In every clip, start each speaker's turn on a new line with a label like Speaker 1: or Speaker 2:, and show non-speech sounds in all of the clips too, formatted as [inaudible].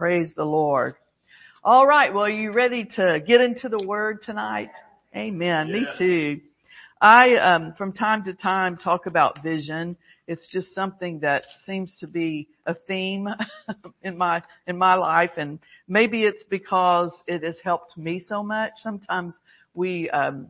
Speaker 1: Praise the Lord. All right. Well, are you ready to get into the word tonight? Amen. Yeah. Me too. I, um, from time to time talk about vision. It's just something that seems to be a theme [laughs] in my, in my life. And maybe it's because it has helped me so much. Sometimes we, um,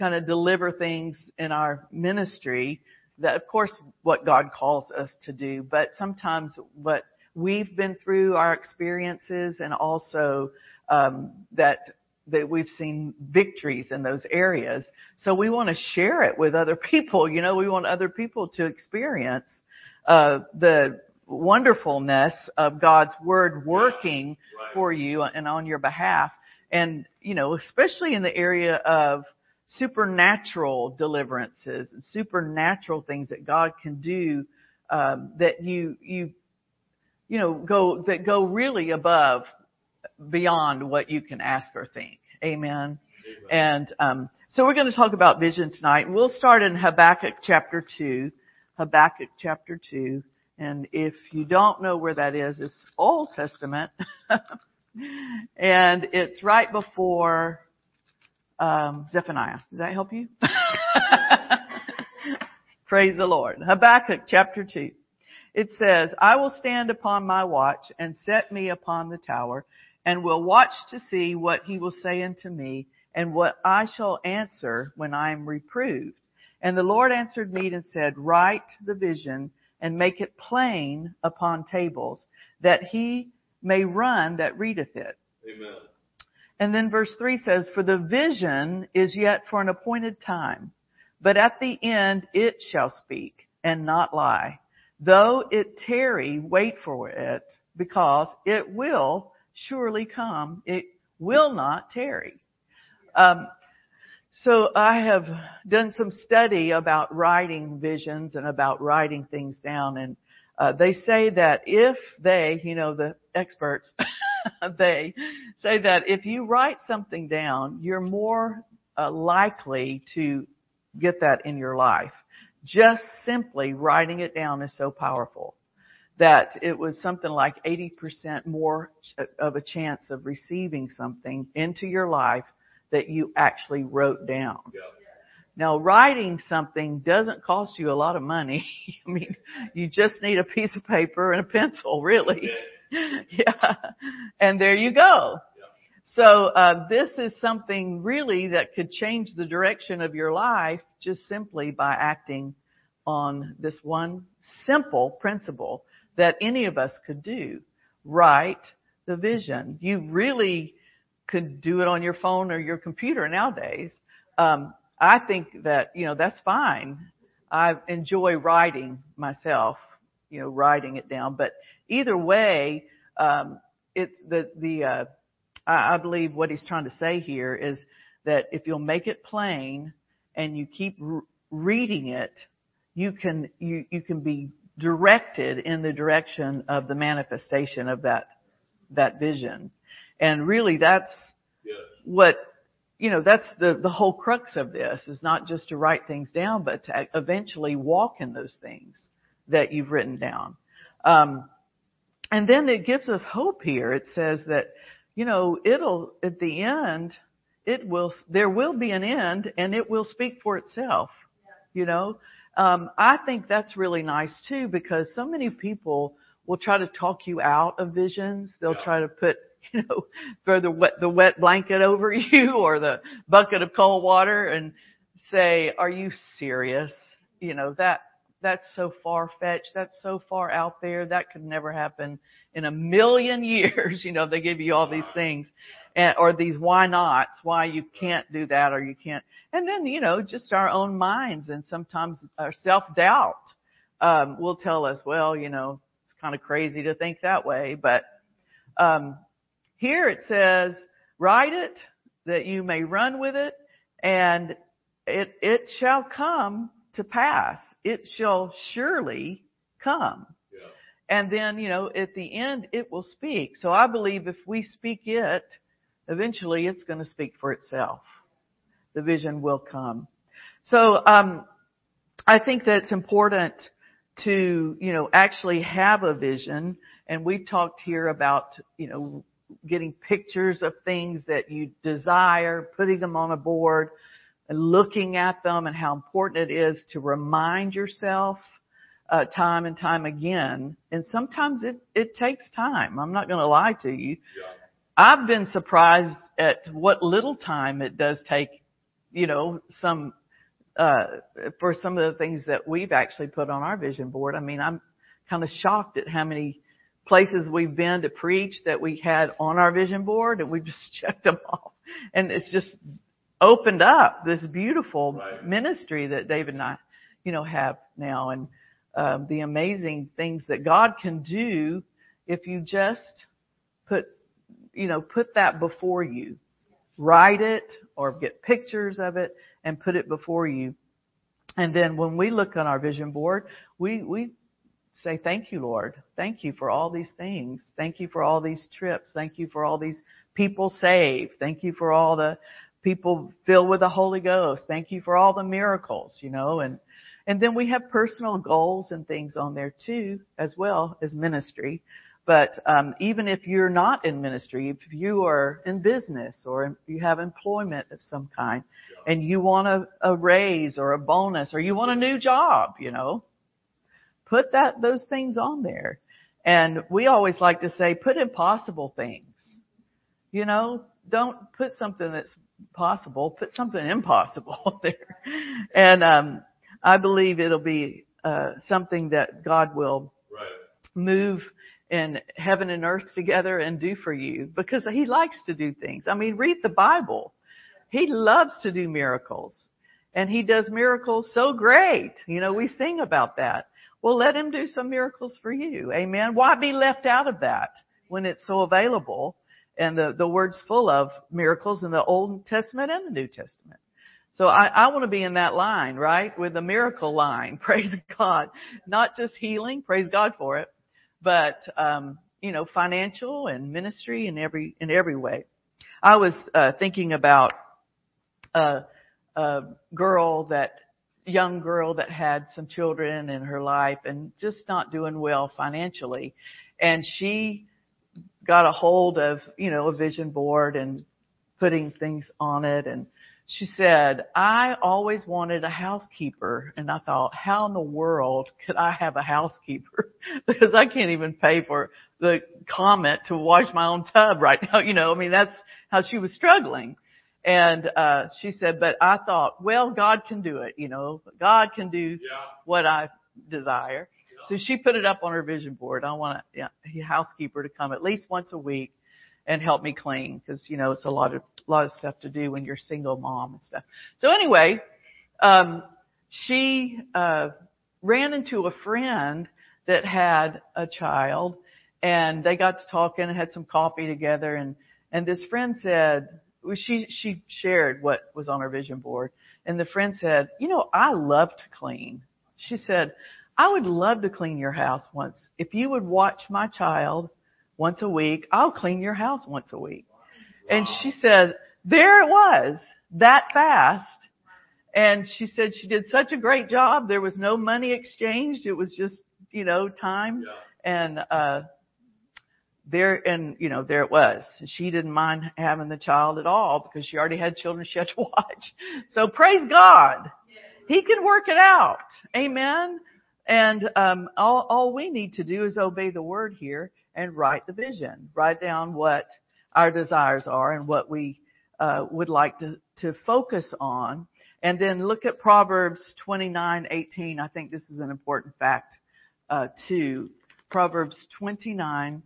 Speaker 1: kind of deliver things in our ministry that of course what God calls us to do, but sometimes what we've been through our experiences and also um, that that we've seen victories in those areas. So we want to share it with other [laughs] people. You know, we want other people to experience uh, the wonderfulness of God's word working right. for you and on your behalf. And you know, especially in the area of supernatural deliverances and supernatural things that God can do um, that you you you know, go, that go really above, beyond what you can ask or think. Amen. Amen. And, um, so we're going to talk about vision tonight. We'll start in Habakkuk chapter 2. Habakkuk chapter 2. And if you don't know where that is, it's Old Testament. [laughs] and it's right before um, Zephaniah. Does that help you? [laughs] Praise the Lord. Habakkuk chapter 2 it says, I will stand upon my watch and set me upon the tower and will watch to see what he will say unto me and what I shall answer when I am reproved. And the Lord answered me and said, write the vision and make it plain upon tables that he may run that readeth it. Amen. And then verse three says, for the vision is yet for an appointed time, but at the end it shall speak and not lie. Though it tarry, wait for it, because it will surely come. It will not tarry. Um, so I have done some study about writing visions and about writing things down, and uh, they say that if they, you know, the experts, [laughs] they say that if you write something down, you're more uh, likely to get that in your life. Just simply writing it down is so powerful that it was something like 80% more of a chance of receiving something into your life that you actually wrote down. Yeah. Now writing something doesn't cost you a lot of money. [laughs] I mean, you just need a piece of paper and a pencil, really. yeah. [laughs] And there you go. So uh, this is something really that could change the direction of your life just simply by acting on this one simple principle that any of us could do. Write the vision. You really could do it on your phone or your computer nowadays. Um, I think that, you know, that's fine. I enjoy writing myself, you know, writing it down, but either way, um, it's the, the, uh, I, I believe what he's trying to say here is that if you'll make it plain and you keep re- reading it, you can, you, you can be directed in the direction of the manifestation of that, that vision. And really that's yes. what, you know, that's the, the whole crux of this is not just to write things down, but to eventually walk in those things that you've written down. Um, and then it gives us hope here. It says that, you know, it'll, at the end, it will, there will be an end and it will speak for itself. You know, um, I think that's really nice too because so many people will try to talk you out of visions. They'll yeah. try to put, [laughs] you know, throw the wet, the wet blanket over [laughs] you or the bucket of cold water and say, are you serious? You know, that, that's so far fetched. That's so far out there. That could never happen in a million [laughs] years. You know, they give you all these things and, or these why nots, why you can't do that or you can't. And then, you know, just our own minds and sometimes our self-doubt, um, will tell us, well, you know, it's kind of crazy to think that way, but, um, here it says, write it that you may run with it and it, it shall come to pass. It shall surely come. And then, you know, at the end, it will speak. So I believe if we speak it, eventually it's going to speak for itself. The vision will come. So, um, I think that it's important to, you know, actually have a vision And we've talked here about, you know, getting pictures of things that you desire, putting them on a board, and looking at them and how important it is to remind yourself uh, time and time again. And sometimes it, it takes time. I'm not going to lie to you. Yeah. I've been surprised at what little time it does take, you know, some, uh, for some of the things that we've actually put on our vision board. I mean, I'm kind of shocked at how many places we've been to preach that we had on our vision board and we've [laughs] just checked them off. And it's just opened up this beautiful right. ministry that David and I, you know, have now and um, the amazing things that God can do if you just put, you know, put that before you. Write it or get pictures of it and put it before you. And then when we look on our vision board, we, we say, thank you, Lord. Thank you for all these things. Thank you for all these trips. Thank you for all these people saved. Thank you for all the people filled with the Holy Ghost. Thank you for all the miracles, you know, and, and then we have personal goals and things on there too, as well as ministry. But um, even if you're not in ministry, if you are in business or you have employment of some kind, and you want a, a raise or a bonus or you want a new job, you know, put that those things on there. And we always like to say, put impossible things. You know, don't put something that's possible, put something impossible [laughs] there. And um, I believe it'll be uh, something that God will right. move in heaven and earth together and do for you because he likes to do things. I mean, read the Bible. He loves to do miracles and he does miracles so great. You know, we sing about that. Well, let him do some miracles for you. Amen. Why be left out of that when it's so available? and the, the word's full of miracles in the Old Testament and the New Testament. So I, I want to be in that line, right? With the miracle line. [laughs] Praise God. Not just healing, praise God for it, but, um, you know, financial and ministry in every, in every way. I was, uh, thinking about a, a girl that, young girl that had some children in her life and just not doing well financially. And she got a hold of, you know, a vision board and putting things on it. And she said, I always wanted a housekeeper. And I thought, how in the world could I have a housekeeper? [laughs] because I can't even pay for the Comet to wash my own tub right now. [laughs] You know, I mean, that's how she was struggling. And, uh, she said, but I thought, well, God can do it, you know, God can do yeah. what I desire. So she put it up on her vision board. I want a, a housekeeper to come at least once a week and help me clean because you know it's a lot of lot of stuff to do when you're single mom and stuff. So anyway, um, she uh, ran into a friend that had a child, and they got to talking and had some coffee together. And and this friend said well, she she shared what was on her vision board, and the friend said, you know, I love to clean. She said, I would love to clean your house once. If you would watch my child once a week, I'll clean your house once a week. And she said, there it was, that fast. And she said she did such a great job. There was no money exchanged. It was just, you know, time. Yeah. And, uh, there, and, you know, there it was. She didn't mind having the child at all because she already had children she had to [laughs] watch. So praise God. He can work it out. Amen. And um, all, all we need to do is obey the word here and write the vision. Write down what our desires are and what we uh, would like to, to focus on. And then look at Proverbs 29:18. I think this is an important fact uh, too. Proverbs 29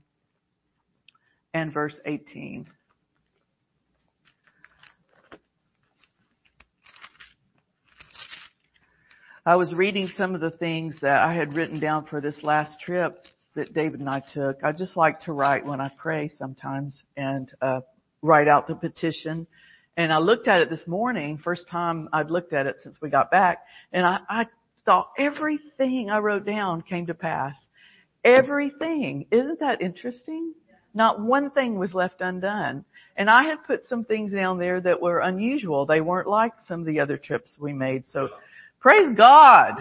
Speaker 1: and verse 18. I was reading some of the things that I had written down for this last trip that David and I took. I just like to write when I pray sometimes and uh, write out the petition. And I looked at it this morning, first time I'd looked at it since we got back, and I, I thought everything I wrote down came to pass. Everything. Isn't that interesting? Not one thing was left undone. And I had put some things down there that were unusual. They weren't like some of the other trips we made. So Praise God.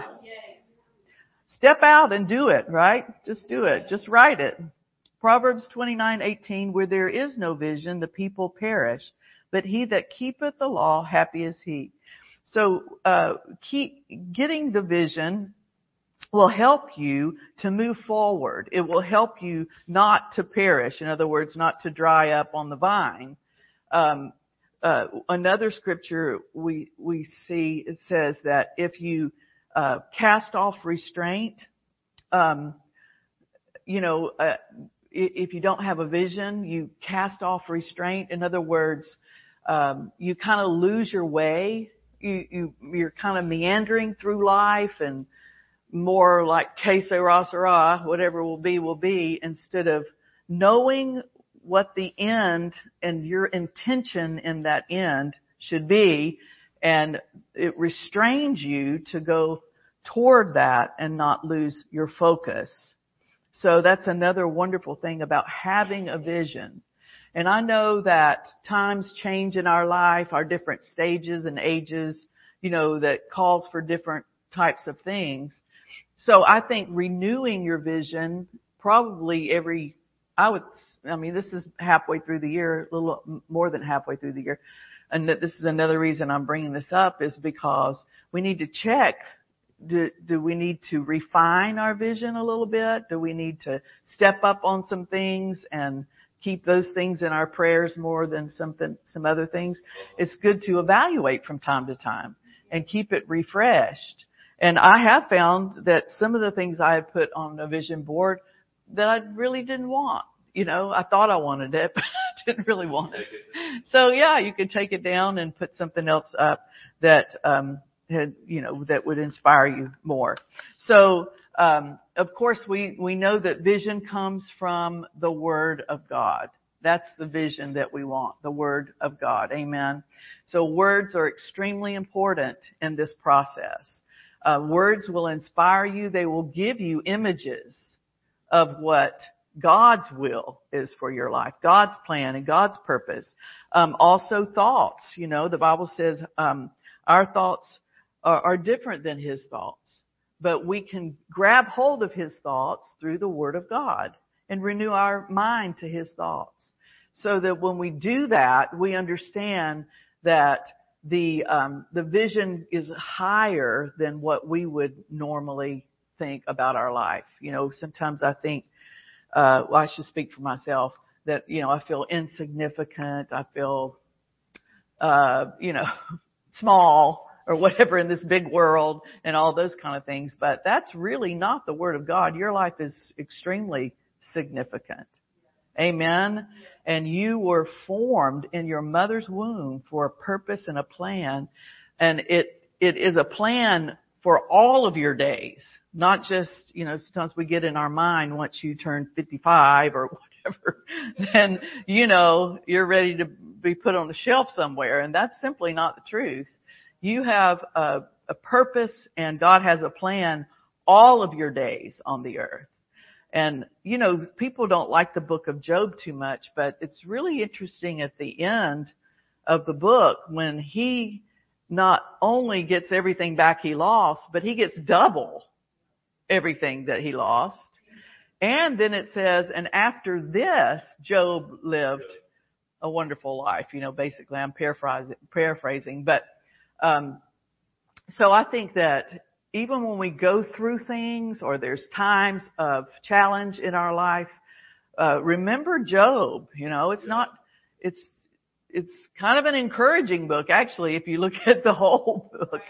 Speaker 1: Step out and do it, right? Just do it. Just write it. Proverbs 29:18 where there is no vision the people perish but he that keepeth the law happy is he. So uh keep getting the vision will help you to move forward. It will help you not to perish. In other words, not to dry up on the vine. Um, uh, another scripture we we see it says that if you uh, cast off restraint, um, you know, uh, if you don't have a vision, you cast off restraint. In other words, um, you kind of lose your way. You, you you're kind of meandering through life and more like que sera sera, whatever will be will be, instead of knowing what the end and your intention in that end should be, and it restrains you to go toward that and not lose your focus. So that's another wonderful thing about having a vision. And I know that times change in our life, our different stages and ages, you know, that calls for different types of things. So I think renewing your vision probably every, I would, I mean, this is halfway through the year, a little more than halfway through the year. And that this is another reason I'm bringing this up is because we need to check do, do we need to refine our vision a little bit? Do we need to step up on some things and keep those things in our prayers more than something, some other things? It's good to evaluate from time to time and keep it refreshed. And I have found that some of the things I had put on a vision board that I really didn't want. You know, I thought I wanted it, [laughs] [laughs] didn't really want it. So yeah, you could take it down and put something else up that um had, you know, that would inspire you more. So, um, of course, we, we know that vision comes from the Word of God. That's the vision that we want, the Word of God. Amen. So words are extremely important in this process. Uh, words will inspire you. They will give you images of what God's will is for your life, God's plan and God's purpose. Um, also thoughts. You know, the Bible says um, our thoughts are, are different than his thoughts. But we can grab hold of his thoughts through the word of God and renew our mind to his thoughts. So that when we do that, we understand that the um, the vision is higher than what we would normally think about our life. You know, sometimes I think, uh, well, I should speak for myself that you know I feel insignificant. I feel, uh, you know, [laughs] small or whatever in this big world and all those kind of things. But that's really not the Word of God. Your life is extremely significant. Amen. And you were formed in your mother's womb for a purpose and a plan. And it, it is a plan for all of your days, not just, you know, sometimes we get in our mind once you turn 55 or [laughs] whatever, then, you know, you're ready to be put on the shelf somewhere. And that's simply not the truth. You have a, a purpose and God has a plan all of your days on the earth. And, you know, people don't like the book of Job too much, but it's really interesting at the end of the book when he not only gets everything back he lost, but he gets double everything that he lost. And then it says, and after this, Job lived a wonderful life. You know, basically I'm paraphrasing, paraphrasing, but um, so I think that even when we go through things or there's times of challenge in our life, uh, remember Job. You know, it's not, it's, it's kind of an encouraging book actually if you look [laughs] at the whole book.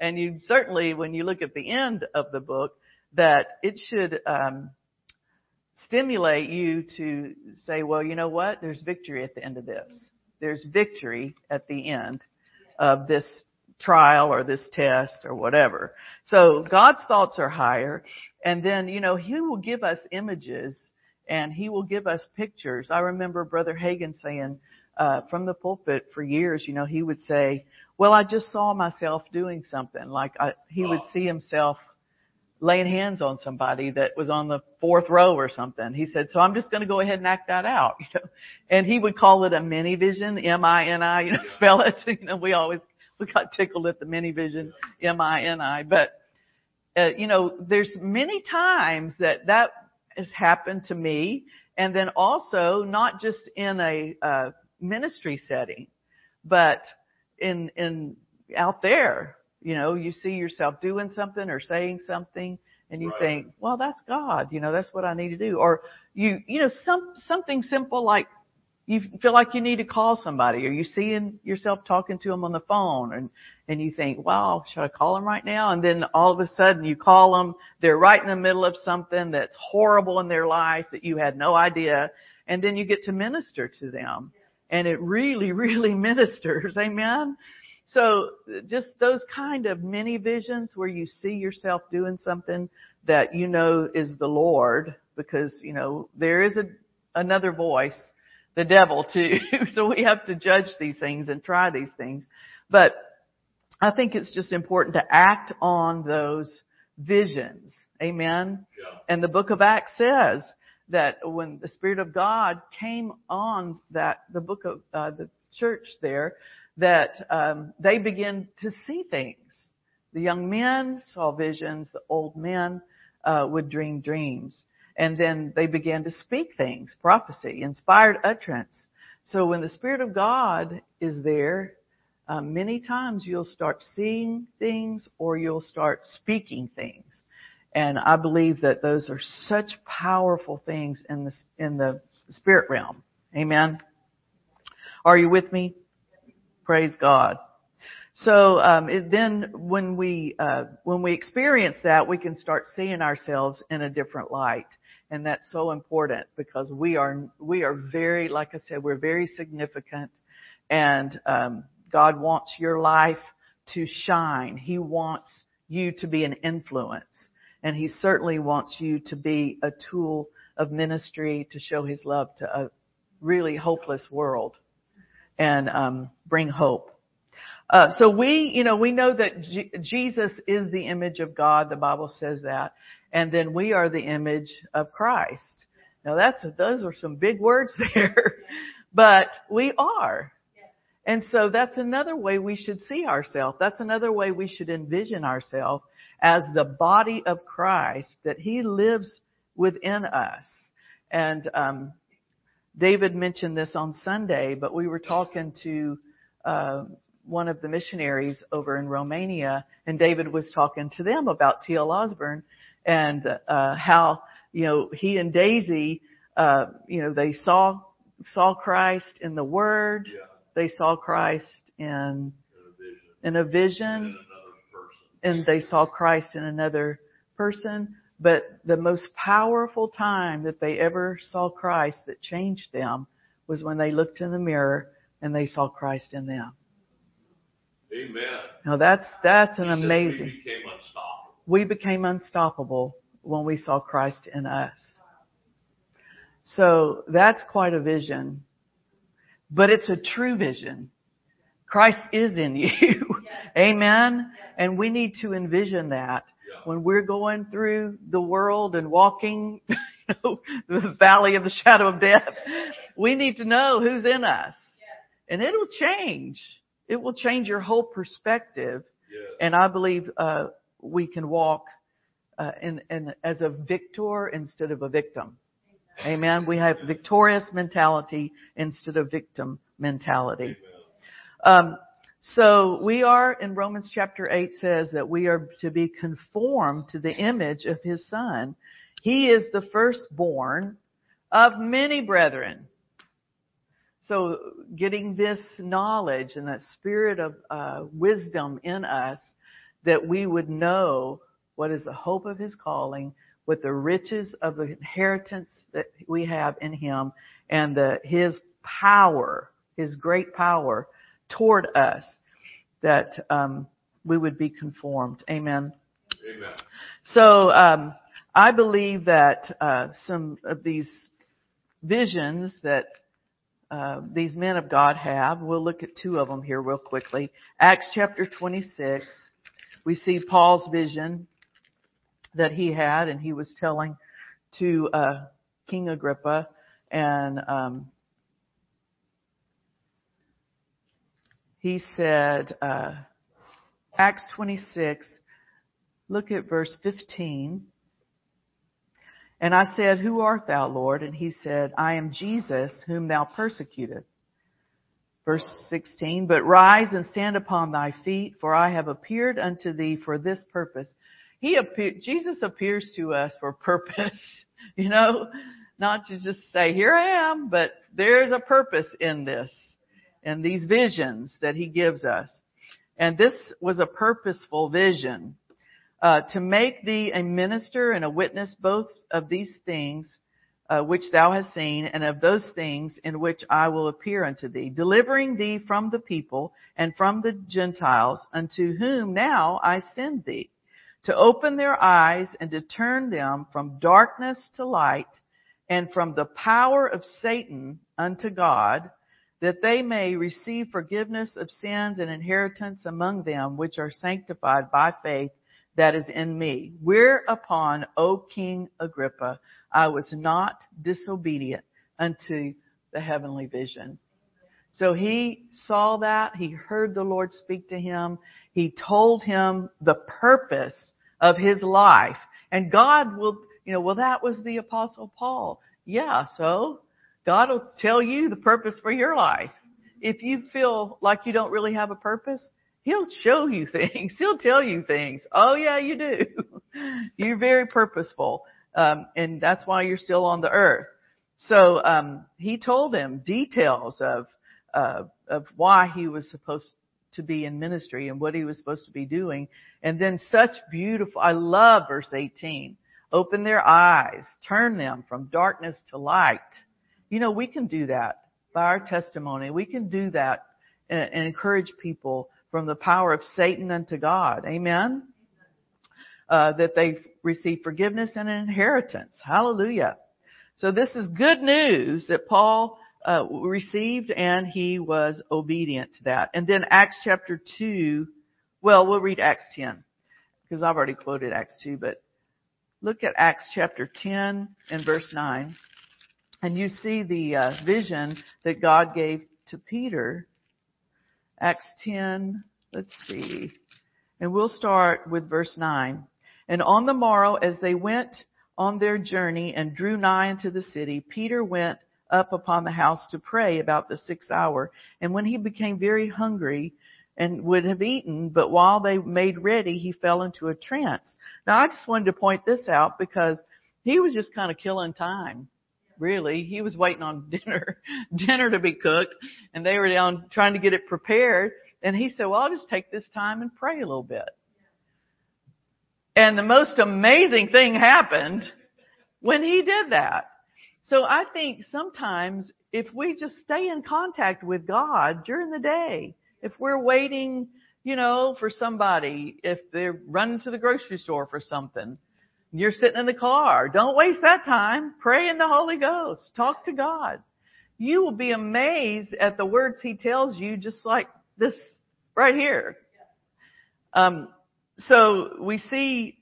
Speaker 1: And you certainly, when you look at the end of the book, that it should, um, stimulate you to say, well, you know what? There's victory at the end of this. There's victory at the end of this trial or this test or whatever. So God's thoughts are higher. And then, you know, He will give us images and He will give us pictures. I remember Brother Hagin saying, uh, from the pulpit for years, you know, he would say, well, I just saw myself doing something. Like I, he would see himself laying hands on somebody that was on the fourth row or something. He said, so I'm just going to go ahead and act that out, [laughs] you know, and he would call it a mini vision, M-I-N-I, you know, [laughs] spell it. [laughs] You know, we always we got tickled at the mini vision, M-I-N-I. But, uh, you know, there's many times that that has happened to me And then also not just in a uh, ministry setting, but in in out there, you know, you see yourself doing something or saying something and you
Speaker 2: Right.
Speaker 1: think, well, that's God, you know, that's what I need to do. Or you, you know, some, something simple like you feel like you need to call somebody or you seeing yourself talking to them on the phone and, and you think, wow, should I call them right now? And then all of a sudden you call them, they're right in the middle of something that's horrible in their life that you had no idea. And then you get to minister to them and it really, [laughs] really ministers. Amen. So just those kind of mini visions where you see yourself doing something that you know is the Lord because, you know, there is a, another voice, the devil [laughs] too. so we have to judge these things and try these things. But I think it's just important to act on those visions. Amen.
Speaker 2: Yeah.
Speaker 1: And the book of Acts says that when the Spirit of God came on that, the book of, uh, the church there, that, um, they begin to see things. The young men saw visions, the old men, uh, would dream dreams. And then they began to speak things, prophecy, inspired utterance. So when the Spirit of God is there, uh, many times you'll start seeing things or you'll start speaking things. And I believe that those are such powerful things in the, in the spirit realm. Amen. Are you with me? Praise God. So um, it, then, when we uh, when we experience that, we can start seeing ourselves in a different light, and that's so important because we are we are very, like I said, we're very significant, and um, God wants your life to shine. He wants you to be an influence, and He certainly wants you to be a tool of ministry to show His love to a really hopeless world, and um, bring hope. Uh, so we, you know, we know that J- Jesus is the image of God. The Bible says that, and then we are the image of Christ. Now that's those are some big words [laughs] there, but we are. And so that's another way we should see ourselves. That's another way we should envision ourselves as the body of Christ that He lives within us. And um, David mentioned this on Sunday, but we were talking to uh, one of the missionaries over in Romania, and David was talking to them about T.L. Osborn and uh, how you know he and Daisy, uh, you know, they saw saw Christ in the Word,
Speaker 2: Yeah.
Speaker 1: they saw Christ in
Speaker 2: In a vision.
Speaker 1: in a vision,
Speaker 2: another person.
Speaker 1: and they saw Christ in another person. But the most powerful time that they ever saw Christ that changed them was when they looked in the mirror and they saw Christ in them.
Speaker 2: Amen.
Speaker 1: Now that's, that's an
Speaker 2: He
Speaker 1: amazing,
Speaker 2: We became unstoppable.
Speaker 1: we became unstoppable when we saw Christ in us. So that's quite a vision, but it's a true vision. Christ is in you. [laughs] Amen. And we need to envision that
Speaker 2: Yeah.
Speaker 1: When we're going through the world and walking [laughs] you know, the valley of the shadow of death. We need to know who's in us. And it'll change. It will change your whole perspective. And I believe uh, we can walk uh, in, in as a victor instead of a victim. Amen. We have victorious mentality instead of victim mentality. Um, so we are in Romans chapter 8 says that we are to be conformed to the image of his son. He is the firstborn of many brethren. So getting this knowledge and that spirit of uh, wisdom in us that we would know what is the hope of his calling, what the riches of the inheritance that we have in him and the, his power, his great power toward us that um, we would be conformed. Amen.
Speaker 2: Amen.
Speaker 1: So um, I believe that uh, some of these visions that uh, these men of God have, we'll look at two of them here real quickly. Acts chapter 26, we see Paul's vision that he had, and he was telling to uh, King Agrippa, and um, he said, uh, Acts 26, look at verse 15. And I said, Who art thou, Lord? And he said, I am Jesus, whom thou persecutest. Verse 16, But rise and stand upon thy feet, for I have appeared unto thee for this purpose. He appear, Jesus appears to us for [laughs] purpose, you know, not to just say, here I am, but there's a purpose in this, in these visions that he gives us. And this was a purposeful vision uh, to make thee a minister and a witness both of these things uh, which thou hast seen, and of those things in which I will appear unto thee, delivering thee from the people and from the Gentiles, unto whom now I send thee, to open their eyes and to turn them from darkness to light, and from the power of Satan unto God, that they may receive forgiveness of sins and inheritance among them which are sanctified by faith that is in me. Whereupon, O King Agrippa, I was not disobedient unto the heavenly vision. So he saw that. He heard the Lord speak to him. He told him the purpose of his life. And God will, you know, well, that was the apostle Paul. Yeah, so God will tell you the purpose for your life. If you feel like you don't really have a purpose, He'll show you [laughs] things. He'll tell you things. Oh yeah, you do. [laughs] You're very purposeful. Um, and that's why you're still on the earth. So, um, he told them details of, uh, of why he was supposed to be in ministry and what he was supposed to be doing. And then such beautiful, I love verse 18. Open their eyes, turn them from darkness to light. You know, we can do that by our testimony. We can do that and, and encourage people from the power of Satan unto God. Amen? Uh, that they receive forgiveness and an inheritance. Hallelujah. So this is good news that Paul uh, received and he was obedient to that. And then Acts chapter 2, well, we'll read Acts 10 because I've already quoted Acts 2, but look at Acts chapter 10 and verse 9 and you see the uh, vision that God gave to Peter Acts 10, let's see. And we'll start with verse 9. And on the morrow, as they went on their journey and drew nigh unto the city, Peter went up upon the house to pray about the sixth hour. And when he became very hungry and would have eaten, but while they made ready, he fell into a trance. Now I just wanted to point this out because he was just kind of killing time really. He was waiting on [laughs] dinner, dinner to be cooked and they were down trying to get it prepared. And he said, well, I'll just take this time and pray a little bit. And the most amazing thing happened when he did that. So I think sometimes if we just stay in contact with God during the day, if we're waiting, you know, for somebody, if they're running to the grocery store for something, you're sitting in the car. Don't waste that time. Pray in the Holy Ghost. Talk to God. You will be amazed at the words He tells you just like this right here. Um, so we see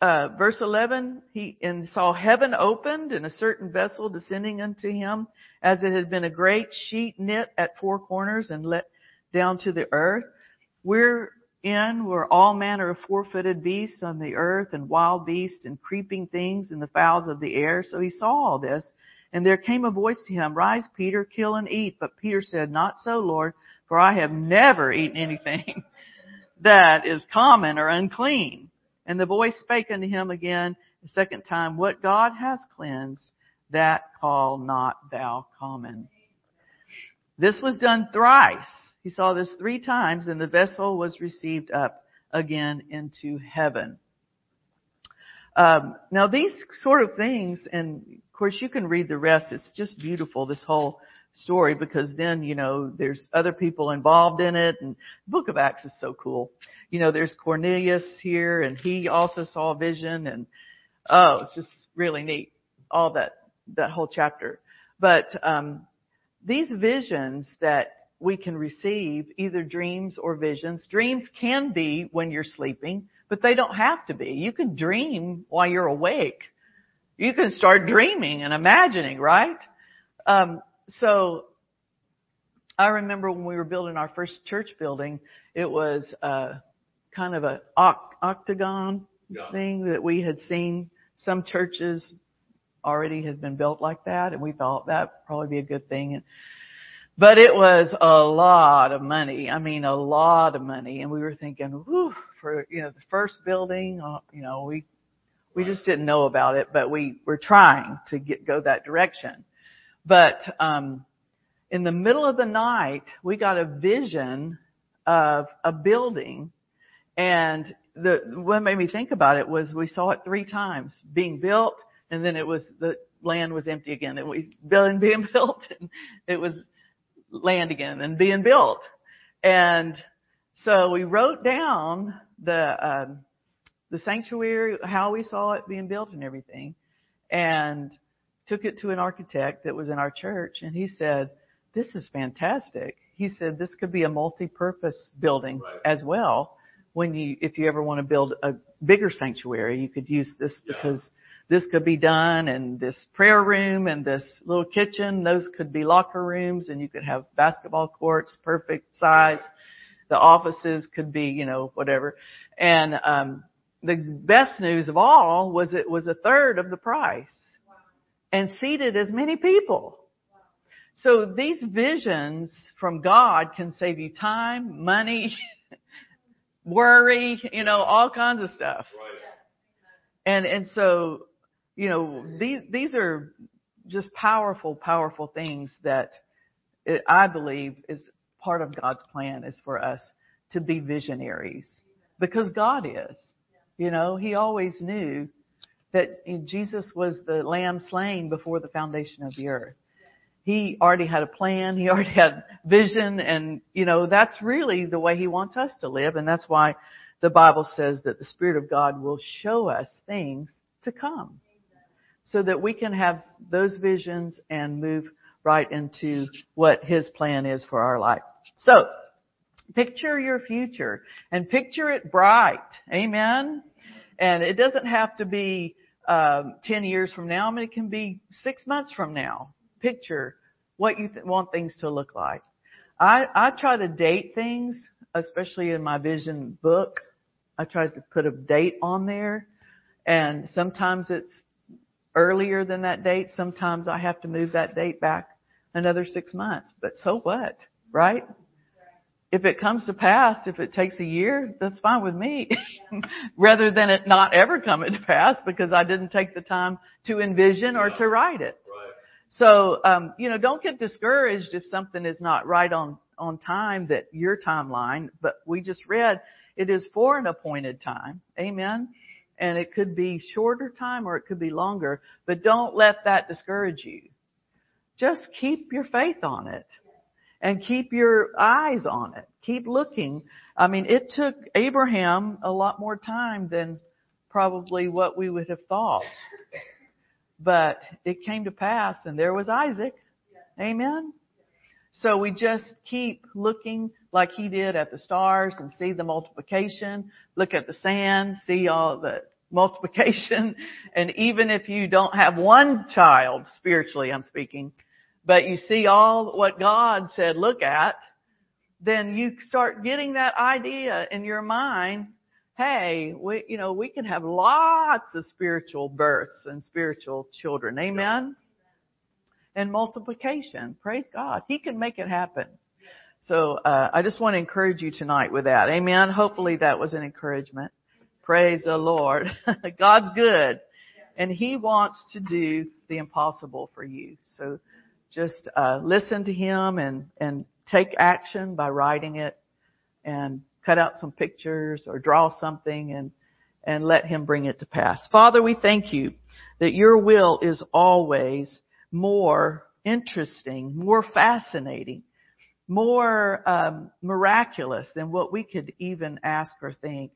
Speaker 1: uh, verse 11, he and saw heaven opened and a certain vessel descending unto him as it had been a great sheet knit at four corners and let down to the earth. We're in were all manner of four-footed beasts on the earth and wild beasts and creeping things and the fowls of the air. So he saw all this. And there came a voice to him, rise Peter, kill and eat. But Peter said, not so Lord, for I have never eaten anything [laughs] that is common or unclean. And the voice spake unto him again the second time, what God has cleansed, that call not thou common. This was done thrice he saw this three times and the vessel was received up again into heaven. Um, now these sort of things, and of course you can read the rest. It's just beautiful, this whole story, because then, you know, there's other people involved in it and the book of Acts is so cool. You know, there's Cornelius here and he also saw a vision and, oh, it's just really neat. All that, that whole chapter. But, um, these visions that we can receive either dreams or visions. Dreams can be when you're sleeping, but they don't have to be. You can dream while you're awake. You can start dreaming and imagining, right? Um, so I remember when we were building our first church building, it was uh, kind of a octagon yeah. thing that we had seen some churches already had been built like that, and we thought that would probably be a good thing. And, but it was a lot of money. I mean, a lot of money, and we were thinking, whew, for you know the first building, uh, you know, we we just didn't know about it, but we were trying to get go that direction. But um, in the middle of the night, we got a vision of a building, and the what made me think about it was we saw it three times being built, and then it was the land was empty again, and we building being [laughs] built, and it was land again and being built, and so we wrote down the um, the sanctuary, how we saw it being built and everything, and took it to an architect that was in our church, and he said, "This is fantastic." He said, "This could be a multi-purpose building
Speaker 2: Right.
Speaker 1: as well." When you, if you ever want to build a bigger sanctuary, you could use this
Speaker 2: Yeah.
Speaker 1: because this could be done and this prayer room and this little kitchen, those could be locker rooms and you could have basketball courts, perfect size. The offices could be, you know, whatever. And, um, the best news of all was it was a third of the price and seated as many people. So these visions from God can save you time, money, [laughs] worry, you know, all kinds of stuff.
Speaker 2: Right.
Speaker 1: And, and so, you know, these, these are just powerful, powerful things that I believe is part of God's plan is for us to be visionaries because God is, you know, he always knew that Jesus was the lamb slain before the foundation of the earth. He already had a plan. He [laughs] already had vision and, you know, that's really the way he wants us to live. And that's why the Bible says that the Spirit of God will show us things to come so that we can have those visions and move right into what His plan is for our life. So, picture your future and picture it bright. Amen? And it doesn't have to be um, 10 years from now. Mean, it can be six months from now. Picture what you th- want things to look like. I, I try to date things, especially in my vision book. I try to put a date on there and sometimes it's earlier than that date. Sometimes I have to move that date back another six months, but so what, right? If it comes to pass, if it takes a year, that's fine with me. [laughs] Rather than it not ever coming to pass because I didn't take the time to envision or to write it. So, um, you know, don't get discouraged if something is not right on, on time that your timeline, but we just read it is for an appointed time. Amen. And it could be shorter time or it could be longer, but don't let that discourage you. Just keep your faith on it and keep your eyes on it. Keep looking. I mean, it took Abraham a lot more time than probably what we would have thought. But it came to pass and there was Isaac. Amen. So we just keep looking like he did at the stars and see the multiplication, look at the sand, see all the [laughs] multiplication. And even if you don't have one child, spiritually I'm speaking, but you see all what God said look at, then you start getting that idea in your mind, hey, we, you know, we can have lots of spiritual births and spiritual children. Amen? And multiplication. Praise God. He can make it happen. So, uh, I just want to encourage you tonight with that. Amen. Hopefully that was an encouragement. Praise the Lord. [laughs] God's good and He wants to do the impossible for you. So just, uh, listen to Him and, and take action by writing it and cut out some pictures or draw something and, and let Him bring it to pass. Father, we thank you that your will is always more interesting, more fascinating, more um, miraculous than what we could even ask or think.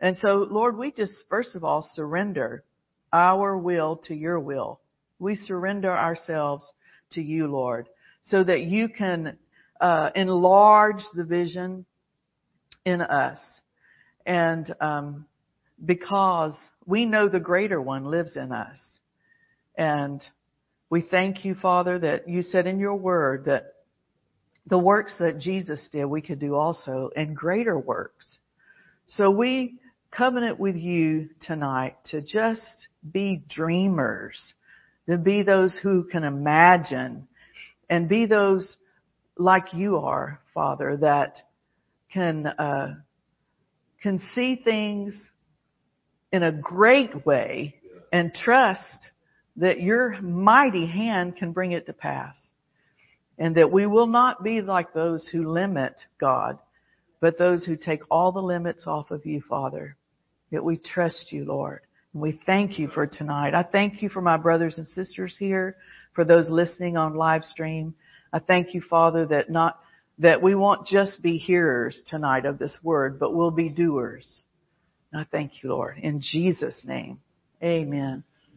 Speaker 1: And so, Lord, we just first of all surrender our will to your will. We surrender ourselves to you, Lord, so that you can uh, enlarge the vision in us. And um, because we know the greater one lives in us. And we thank you, Father, that you said in your word that the works that Jesus did, we could do also, and greater works. So we covenant with you tonight to just be dreamers, To be those who can imagine and be those like you are, Father, that can, uh, can see things in a great way and trust that your mighty hand can bring it to pass. And that we will not be like those who limit God, but those who take all the limits off of you, Father. That we trust you, Lord. And we thank you for tonight. I thank you for my brothers and sisters here, for those listening on live stream. I thank you, Father, that not, that we won't just be hearers tonight of this word, but we'll be doers. I thank you, Lord. In Jesus' name. Amen.